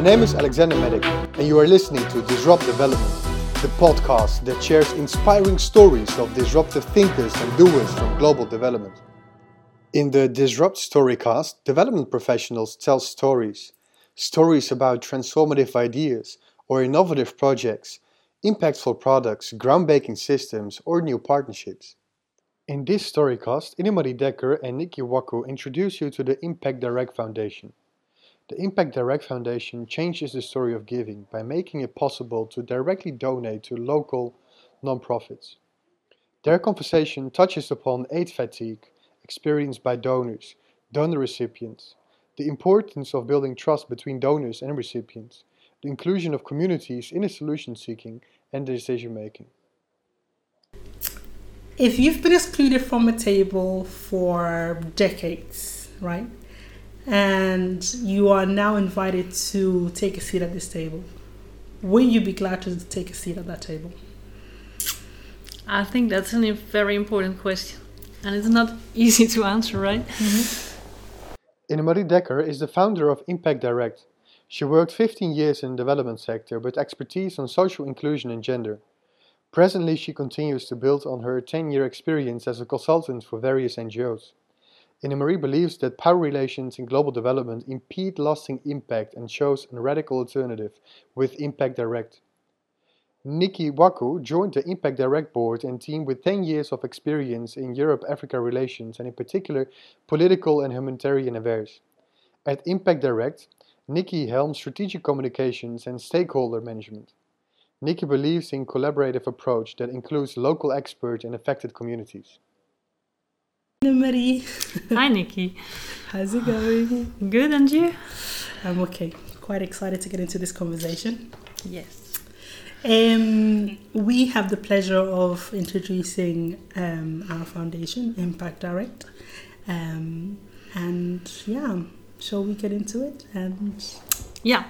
My name is Alexander Medic, and you are listening to Disrupt Development, the podcast that shares inspiring stories of disruptive thinkers and doers from global development. In the Disrupt Storycast, development professionals tell stories stories about transformative ideas or innovative projects, impactful products, groundbreaking systems, or new partnerships. In this storycast, Inemarie Dekker and Nikki Waku introduce you to the Impact Direct Foundation. The Impact Direct Foundation changes the story of giving by making it possible to directly donate to local nonprofits. Their conversation touches upon aid fatigue experienced by donors, donor recipients, the importance of building trust between donors and recipients, the inclusion of communities in the solution seeking and decision making. If you've been excluded from a table for decades, right? And you are now invited to take a seat at this table, will you be glad to take a seat at that table? I think that's a very important question, and it's not easy to answer, right? Mm-hmm. Inemarie Dekker is the founder of Impact Direct. She worked 15 years in the development sector with expertise on social inclusion and gender. Presently, she continues to build on her 10 year experience as a consultant for various NGOs. Marie believes that power relations in global development impede lasting impact and shows a radical alternative with Impact Direct. Nikki Waku joined the Impact Direct board and team with 10 years of experience in Europe Africa relations and, in particular, political and humanitarian affairs. At Impact Direct, Nikki helms strategic communications and stakeholder management. Nikki believes in collaborative approach that includes local experts and affected communities. Marie. Hi, Nikki. How's it going? Good, and you? I'm okay. Quite excited to get into this conversation. Yes. Um, we have the pleasure of introducing um, our foundation, Impact Direct. Um, and yeah, shall we get into it? And yeah.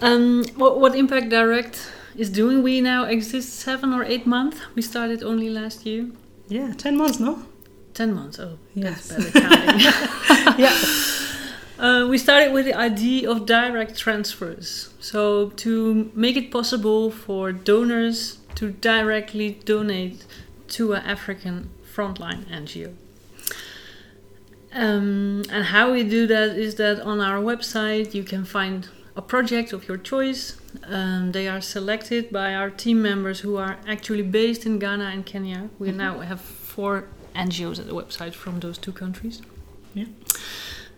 Um, what, what Impact Direct is doing, we now exist seven or eight months. We started only last year. Yeah, 10 months, no? 10 months. Oh, yes. that's better counting. yeah. Uh, we started with the idea of direct transfers. So, to make it possible for donors to directly donate to an African frontline NGO. Um, and how we do that is that on our website you can find a project of your choice. Um, they are selected by our team members who are actually based in Ghana and Kenya. We mm-hmm. now have four NGOs at the website from those two countries. Yeah.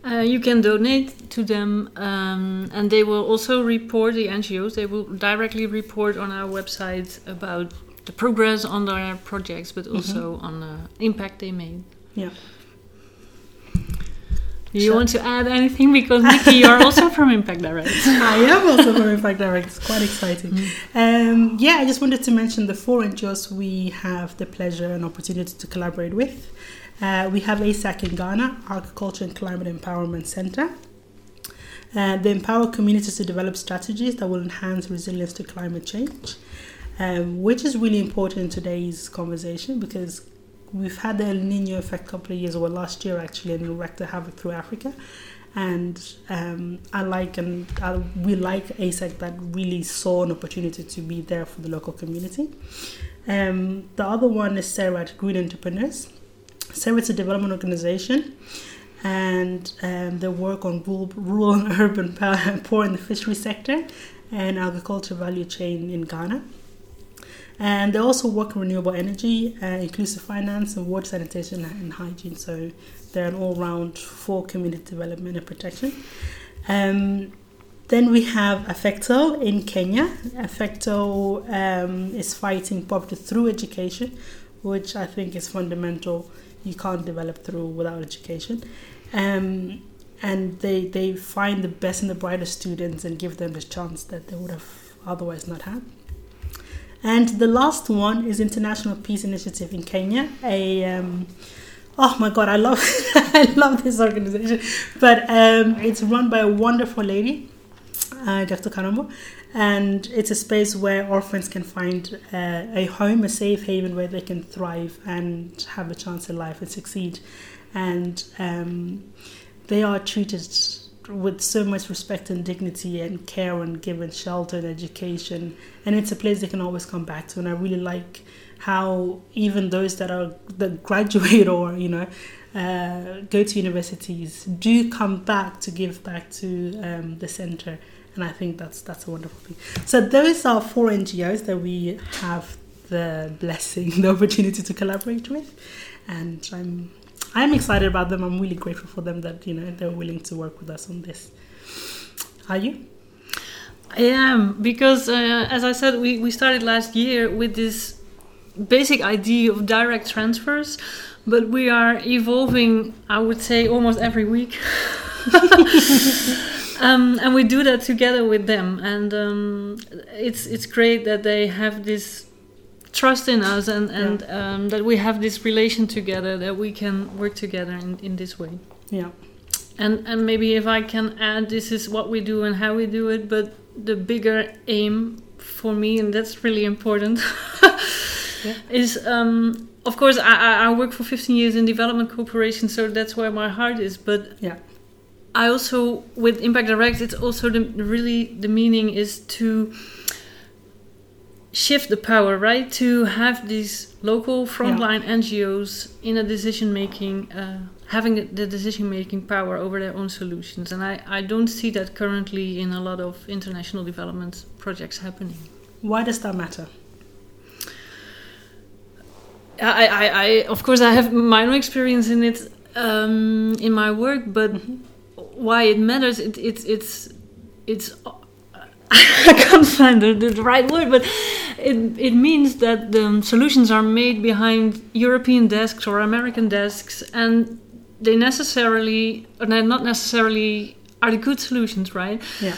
Uh, you can donate to them, um, and they will also report the NGOs. They will directly report on our website about the progress on their projects, but mm-hmm. also mm-hmm. on the impact they made. Yeah. Do you so want to add anything? Because Nikki, you're also from Impact Direct. I am also from Impact Direct. It's quite exciting. Mm. Um, yeah, I just wanted to mention the four NGOs we have the pleasure and opportunity to collaborate with. Uh, we have ASAC in Ghana, Agriculture and Climate Empowerment Center. Uh, they empower communities to develop strategies that will enhance resilience to climate change, um, which is really important in today's conversation because we've had the El Nino effect a couple of years, or last year actually, and it wreaked havoc through Africa. And um, I like and I, we like ASAC that really saw an opportunity to be there for the local community. Um, the other one is CERAT Green Entrepreneurs. CERAT's a development organization and um, they work on rural, rural and urban poor in the fishery sector and agriculture value chain in Ghana. And they also work in renewable energy, uh, inclusive finance, and water sanitation and hygiene. So they're an all round for community development and protection. Um, then we have Affecto in Kenya. Affecto um, is fighting poverty through education, which I think is fundamental. You can't develop through without education. Um, and they, they find the best and the brightest students and give them the chance that they would have otherwise not had. And the last one is International Peace Initiative in Kenya. A um, oh my god, I love I love this organization, but um, it's run by a wonderful lady, uh, Dr. Karambu, and it's a space where orphans can find uh, a home, a safe haven where they can thrive and have a chance in life and succeed, and um, they are treated with so much respect and dignity and care and given shelter and education. And it's a place they can always come back to. And i really like how even those that are that graduate or you know uh, go to universities do come back to give back to um, the center. And i think that's that's a wonderful thing. So those are four ngos that we have the blessing the opportunity to collaborate with. And i'm I'm excited about them. I'm really grateful for them that you know they're willing to work with us on this. Are you? I am because, uh, as I said, we, we started last year with this basic idea of direct transfers, but we are evolving. I would say almost every week. um, and we do that together with them, and um, it's it's great that they have this trust in us and, and yeah. um, that we have this relation together that we can work together in, in this way yeah and and maybe if i can add this is what we do and how we do it but the bigger aim for me and that's really important yeah. is um, of course I, I work for 15 years in development cooperation so that's where my heart is but yeah i also with impact direct it's also the really the meaning is to shift the power, right? To have these local frontline yeah. NGOs in a decision making, uh, having the decision making power over their own solutions. And I, I don't see that currently in a lot of international development projects happening. Why does that matter? I, I, I of course, I have my own experience in it um, in my work, but mm-hmm. why it matters, it, it, it's it's I can't find the, the, right word, but it, it means that the solutions are made behind European desks or American desks, and they necessarily, or they're not necessarily, are the good solutions, right? Yeah.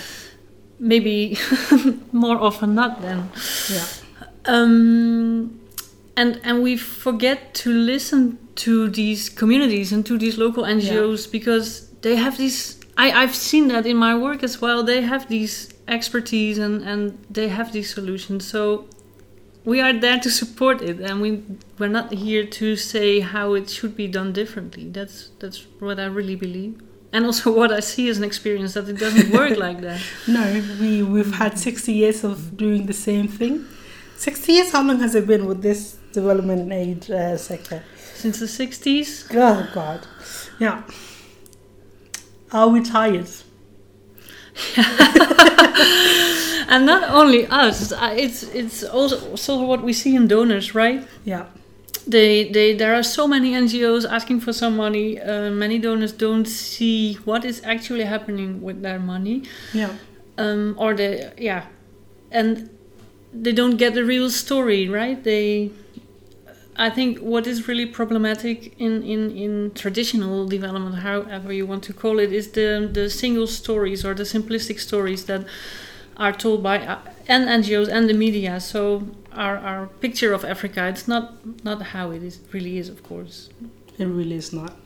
Maybe more often not then. Yeah. Um, and and we forget to listen to these communities and to these local NGOs yeah. because they have these. I, I've seen that in my work as well. They have these expertise and, and they have these solutions. So we are there to support it and we we're not here to say how it should be done differently. That's that's what I really believe. And also what I see as an experience that it doesn't work like that. No, we we've had sixty years of doing the same thing. Sixty years? How long has it been with this development aid uh, sector? Since the sixties. Oh God, yeah. Are we tired? and not only us, it's it's also also what we see in donors, right? Yeah. They, they, there are so many NGOs asking for some money. Uh, many donors don't see what is actually happening with their money. Yeah. Um, or they, yeah, and they don't get the real story, right? They I think what is really problematic in, in, in traditional development, however you want to call it, is the, the single stories or the simplistic stories that are told by uh, and NGOs and the media. So our, our picture of Africa, it's not not how it is really is, of course. It really is not.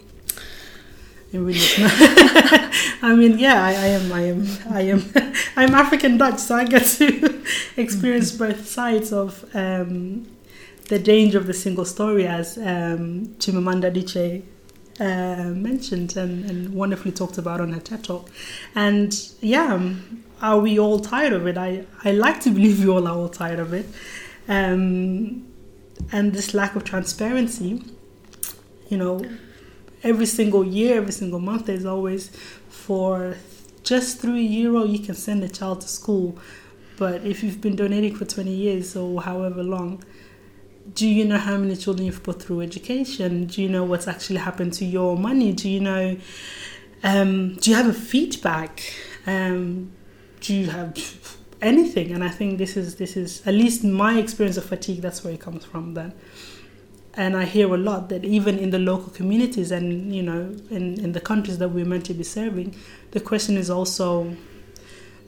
It really is not. I mean, yeah, I, I, am, I am, I am, I'm African Dutch, so I get to experience both sides of um, the danger of the single story, as um, Chimamanda Adichie uh, mentioned and, and, wonderfully talked about on her TED talk. And yeah, um, are we all tired of it? I, I like to believe we all are all tired of it. Um, and this lack of transparency, you know, every single year, every single month, there's always for just three euro you can send a child to school. But if you've been donating for 20 years or however long, do you know how many children you've put through education? Do you know what's actually happened to your money? Do you know? Um, do you have a feedback? Um, do you have anything? And I think this is this is at least my experience of fatigue. That's where it comes from. Then, and I hear a lot that even in the local communities and you know in in the countries that we're meant to be serving, the question is also.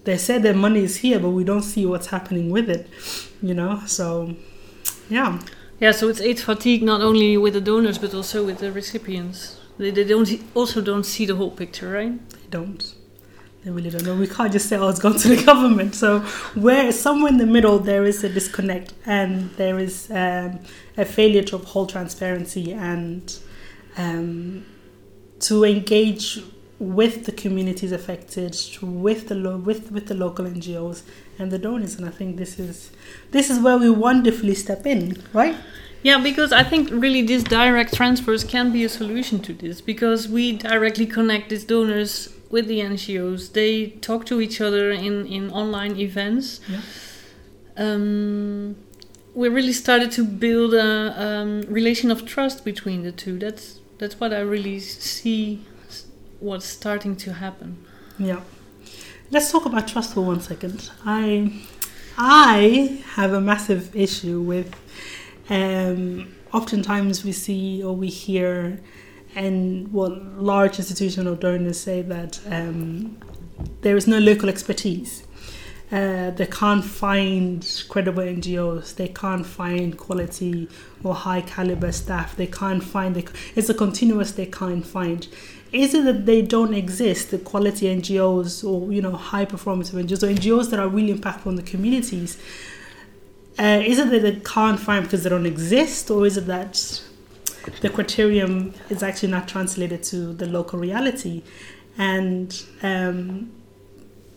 They said their money is here, but we don't see what's happening with it, you know. So yeah. Yeah, so it's aid fatigue not only with the donors but also with the recipients. They, they don't also don't see the whole picture, right? They don't. They really don't know. We can't just say, "Oh, it's gone to the government." So, where somewhere in the middle there is a disconnect, and there is um, a failure to uphold transparency and um, to engage with the communities affected, with the lo- with with the local NGOs and the donors. And I think this is this is where we wonderfully step in, right? Yeah, because I think really these direct transfers can be a solution to this because we directly connect these donors with the NGOs. They talk to each other in, in online events. Yeah. Um, we really started to build a um, relation of trust between the two. That's that's what I really see what's starting to happen. Yeah. Let's talk about trust for one second. I I have a massive issue with um, oftentimes we see or we hear and what large institutional donors say that um, there is no local expertise. Uh, they can't find credible NGOs. They can't find quality or high caliber staff. They can't find the, it's a continuous they can't find. Is it that they don't exist, the quality NGOs or you know high performance NGOs or NGOs that are really impactful in the communities? Uh, is it that they can't find because they don't exist, or is it that the criterion is actually not translated to the local reality? And um,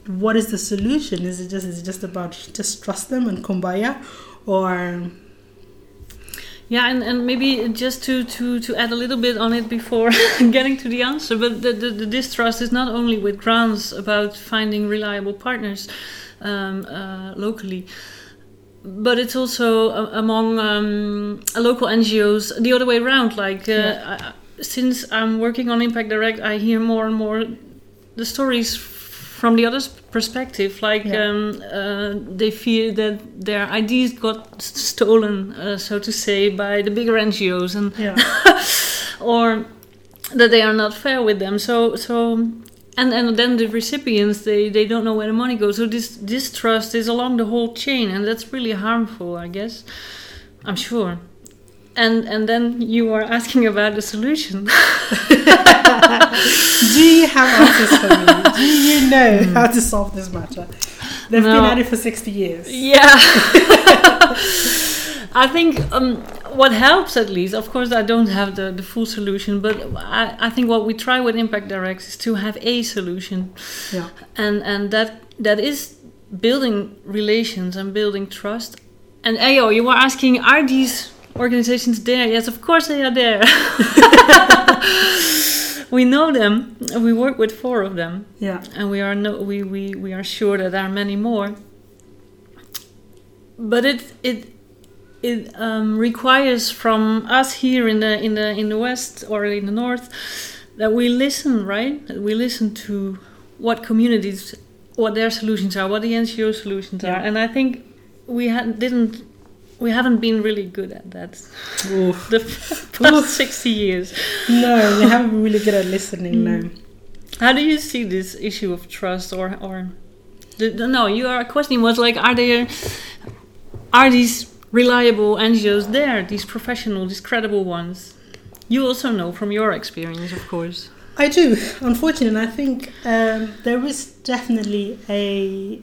what is the solution? Is it just is it just about just trust them and kumbaya, or yeah, and, and maybe just to, to, to add a little bit on it before getting to the answer, but the, the, the, distrust is not only with grants about finding reliable partners um, uh, locally, but it's also uh, among um, local NGOs the other way around. Like, uh, yeah. I, since I'm working on Impact Direct, I hear more and more the stories from the other's perspective, like yeah. um, uh, they feel that their ideas got stolen, uh, so to say, by the bigger NGOs, and yeah. or that they are not fair with them. So so. And, and then the recipients they, they don't know where the money goes so this distrust is along the whole chain and that's really harmful i guess i'm sure and and then you are asking about the solution. Do you have answers for me? Do you know mm. how to solve this matter? They've no. been at it for sixty years. Yeah. I think um, what helps, at least, of course, I don't have the, the full solution, but I, I think what we try with Impact Direct is to have a solution, yeah, and and that that is building relations and building trust. And Ayo, you were asking, are these organizations there? Yes, of course they are there. we know them. We work with four of them. Yeah, and we are no, we, we, we are sure that there are many more. But it it it um, requires from us here in the in the in the west or in the north that we listen, right? That we listen to what communities, what their solutions are, what the NGO solutions yeah. are, and I think we didn't we haven't been really good at that Oof. the past 60 years. No, we haven't been really good at listening, mm. no. How do you see this issue of trust or, or the, the, no, your question was like, are there, are these reliable NGOs there, these professional, these credible ones? You also know from your experience, of course. I do, unfortunately. I think um, there is definitely a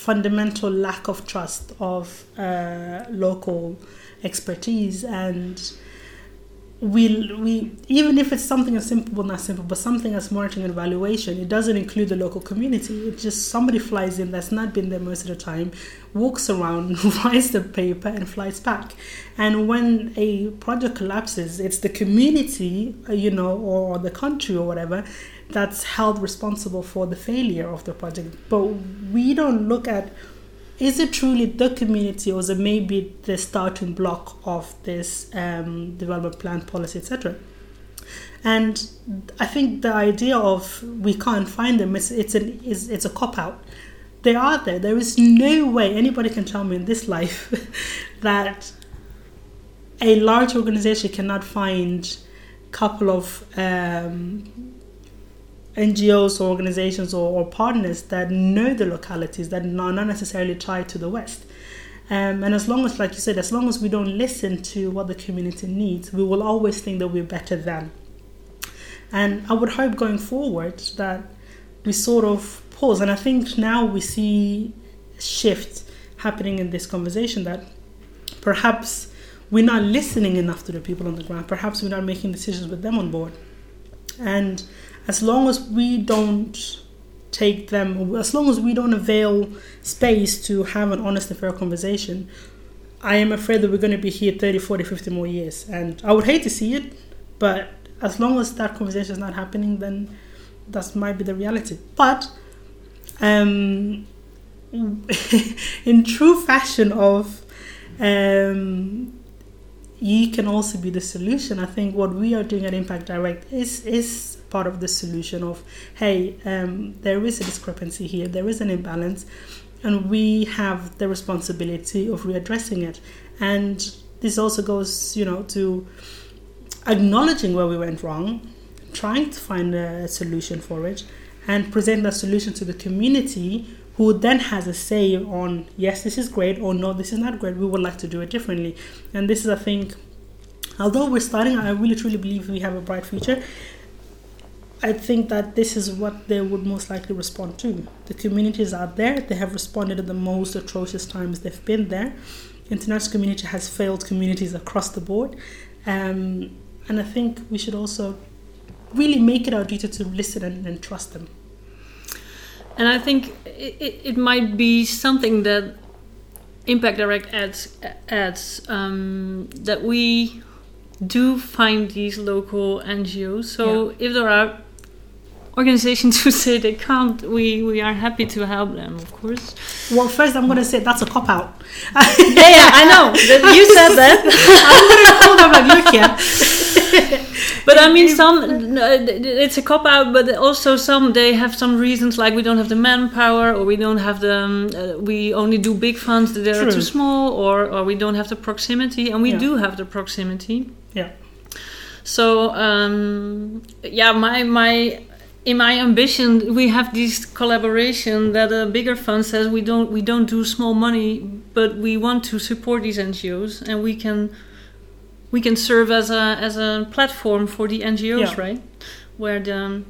fundamental lack of trust of uh, local expertise and we we even if it's something as simple well not simple but something as monitoring and evaluation it doesn't include the local community it's just somebody flies in that's not been there most of the time walks around writes the paper and flies back and when a project collapses it's the community uh, you know or the country or whatever that's held responsible for the failure of the project. But we don't look at is it truly the community or is it maybe the starting block of this um, development plan policy, etc. And I think the idea of we can't find them it's it's an is it's a cop out. They are there. There is no way anybody can tell me in this life that a large organization cannot find a couple of um, NGOs or organizations or, or, partners that know the localities that are not necessarily tied to the West. Um, and as long as, like you said, as long as we don't listen to what the community needs, we will always think that we're better than. And I would hope going forward that we sort of pause. And I think now we see shift happening in this conversation that perhaps we're not listening enough to the people on the ground. Perhaps we're not making decisions with them on board. And as long as we don't take them, as long as we don't avail space to have an honest and fair conversation, I am afraid that we're going to be here 30, 40, 50 more years. And I would hate to see it, but as long as that conversation is not happening, then that might be the reality. But um, in true fashion of um, you can also be the solution. I think what we are doing at Impact Direct is is part of the solution of hey, um, there is a discrepancy here, there is an imbalance, and we have the responsibility of readdressing it. And this also goes, you know, to acknowledging where we went wrong, trying to find a solution for it, and present that solution to the community who then has a say on yes this is great or no this is not great we would like to do it differently. And this is i think although we're starting i really truly believe we have a bright future i think that this is what they would most likely respond to. The communities out there they have responded at the most atrocious times they've been there. International community has failed communities across the board. Um, and i think we should also really make it our duty to listen and, and trust them. And I think it, it might be something that Impact Direct adds, adds um, that we do find these local NGOs. So yeah. if there are organizations who say they can't, we, we are happy to help them, of course. Well, first I'm going to say that's a cop out. yeah, yeah, I know. You said that. I'm going to call them like, look here. but I mean, some it's a cop out, but also some they have some reasons like we don't have the manpower, or we don't have the um, uh, we only do big funds that are too small, or or we don't have the proximity, and we yeah. do have the proximity. Yeah. So um, yeah, my my in my ambition we have this collaboration that a bigger fund says we don't we don't do small money but we want to support these ngos and we can we can serve as a as a platform for the ngos yeah. right? Where the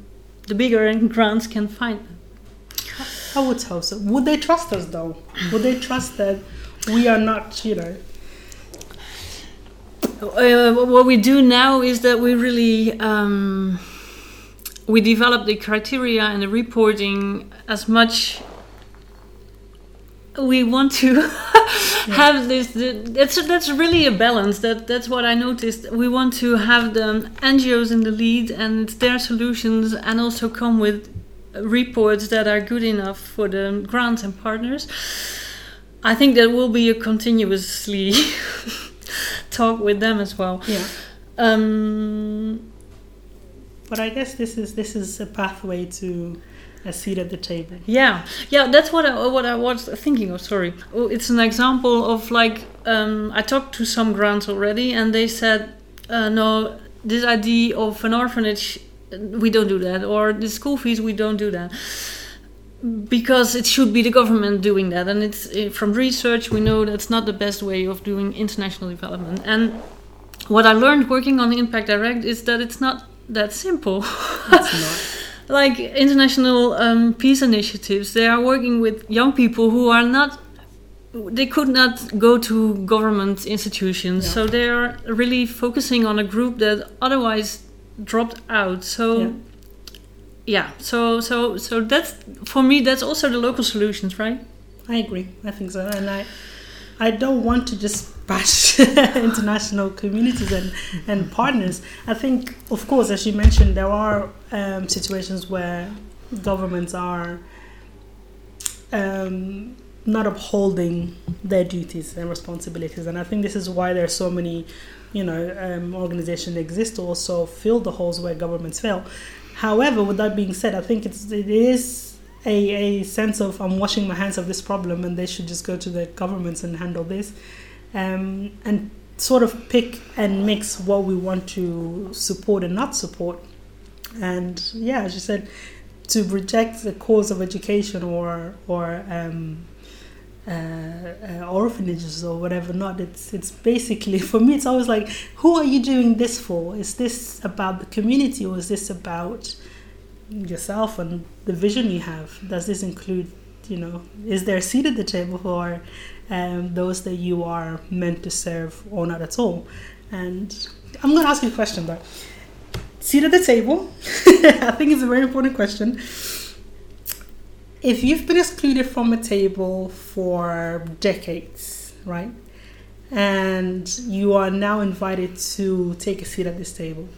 the bigger grants can find. Them i would hope so. Would they trust us though? Would they trust that we are not you know uh, what we do now is that we really um, we develop the criteria and the reporting as much we want to have this that's that's really a balance. That that's what i noticed. We want to have the ngos in the lead and their solutions and also come with reports that are good enough for the grants and partners. I think that will be a continuously talk with them as well. Yeah. Um, but I guess this is this is a pathway to a seat at the table. Yeah, yeah, that's what I, what I was thinking of. Sorry, oh, it's an example of like um, I talked to some grants already, and they said uh, no, this idea of an orphanage, we don't do that, or the school fees, we don't do that. Because it should be the government doing that, and it's from research we know that's not the best way of doing international development. And what I learned working on Impact Direct is that it's not that simple. like international um, peace initiatives, they are working with young people who are not. They could not go to government institutions, yeah. so they are really focusing on a group that otherwise dropped out. So, yeah. yeah, so so so that's for me. That's also the local solutions, right? I agree. I think so, and I I don't want to just bash international communities and, and partners. I think, of course, as you mentioned, there are um, situations where governments are um, not upholding their duties and responsibilities. And I think this is why there are so many, you know, um, organizations exist to also fill the holes where governments fail. However, with that being said, I think it's it is a, a sense of I'm washing my hands of this problem and they should just go to the governments and handle this um, and sort of pick and mix what we want to support and not support and yeah as you said to reject the cause of education or or um, uh, uh, orphanages or whatever not it's it's basically for me it's always like who are you doing this for is this about the community or is this about yourself and the vision you have. Does this include, you know, is there a seat at the table for um, those that you are meant to serve or not at all? And I'm going to ask you a question though. seat at the table. I think it's a very important question. If you've been excluded from a table for decades, right? And you are now invited to take a seat at this table,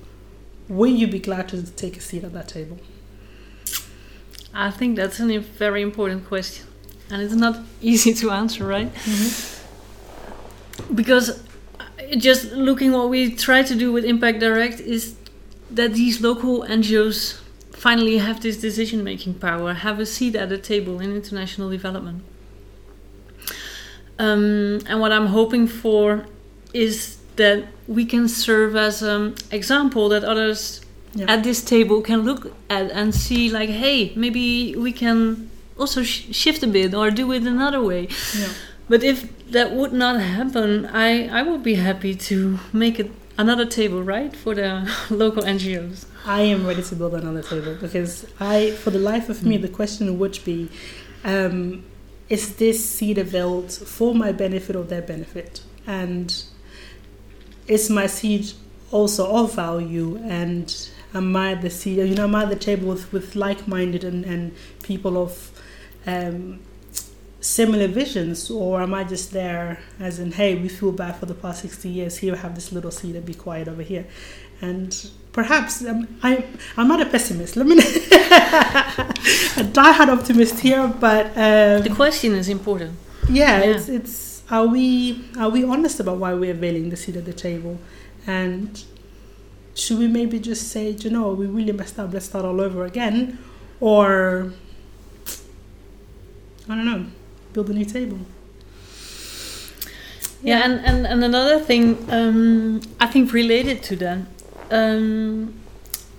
will you be glad to take a seat at that table? I think that's a very important question. And it's not easy to answer, right? Mm-hmm. Because just looking what we try to do with Impact Direct is that these local NGOs finally have this decision making power, have a seat at the table in international development. Um, and what I'm hoping for is that we can serve as an example that others yeah. at this table can look at and see, like, hey, maybe we can also sh- shift a bit or do it another way. Yeah. But if that would not happen, I, I would be happy to make it another table, right, for the local NGOs. I am ready to build another table because I, for the life of me, mm. the question would be, um, is this seed built for my benefit or their benefit? And is my seed also of value? And am I the seed? You know, am I the table with, with like-minded and, and people of um, similar visions or am i just there as in hey we feel bad for the past 60 years here have this little seed and be quiet over here. And perhaps um, I, i'm not a pessimist let me a die-hard optimist here but um, the question is important. Yeah, yeah, it's it's are we are we honest about why we're availing the seat at the table? And should we maybe just say you know we really messed up let's start all over again? Or i don't know. Build a new table. Yeah, yeah. and, and, and another thing um, I think related to that um,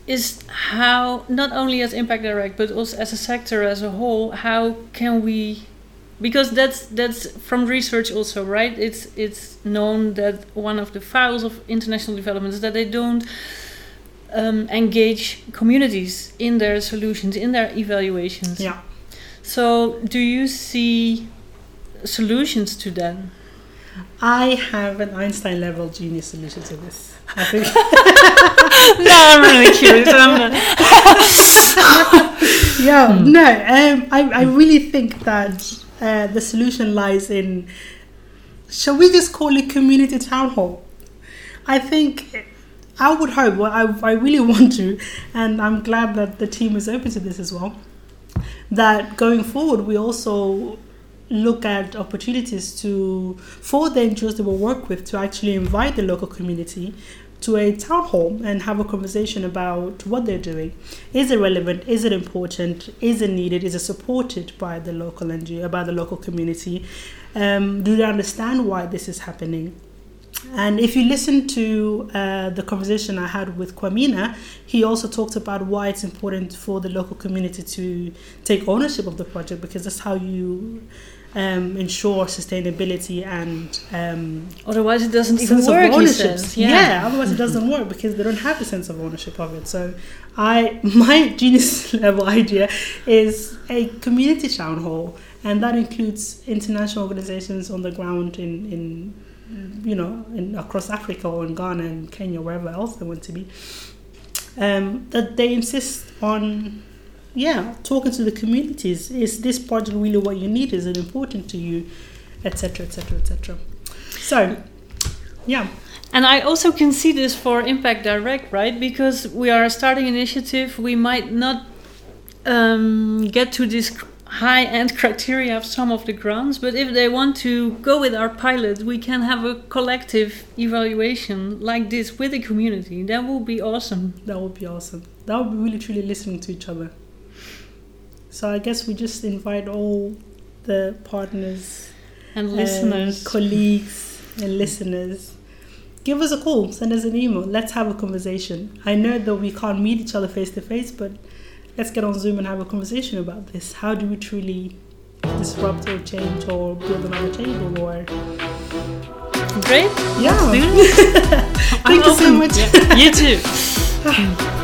is how not only as Impact Direct but also as a sector as a whole, how can we because that's that's from research also right? It's it's known that one of the files of international development is that they don't um, engage communities in their solutions in their evaluations. Yeah so, do you see solutions to that? I have an Einstein level genius solution to this. I think. no, I'm really curious. I'm yeah, hmm. no, um, I, I really think that uh, the solution lies in. Shall we just call it community town hall? I think I would hope. Well, I, I really want to, and I'm glad that the team is open to this as well that going forward we also look at opportunities to for the NGOs that we work with to actually invite the local community to a town hall and have a conversation about what they're doing. Is it relevant? Is it important? Is it needed? Is it supported by the local NGO, by the local community? Um, do they understand why this is happening? And if you listen to uh, the conversation I had with Kwamina, he also talked about why it's important for the local community to take ownership of the project because that's how you um, ensure sustainability and um, otherwise it doesn't even work. Ownership. Yeah. yeah, otherwise it doesn't work because they don't have a sense of ownership of it. So, I my genius level idea is a community town hall, and that includes international organizations on the ground in in you know, in, across Africa or in Ghana and Kenya, wherever else they want to be, um, that they insist on, yeah, talking to the communities. Is this project really what you need? Is it important to you, etc., etc., etc. So, yeah. And I also can see this for Impact Direct, right? Because we are a starting initiative, we might not um, get to this high end criteria of some of the grants, but if they want to go with our pilot, we can have a collective evaluation like this with the community. That would be awesome. That would be awesome. That would be really truly listening to each other. So I guess we just invite all the partners and listeners, and colleagues, and listeners. Give us a call, send us an email. Let's have a conversation. I know that we can't meet each other face to face, but let's get on Zoom and have a conversation about this. How do we truly disrupt or change or build another table or Great. Yeah. Thank you so much. Yeah. You too.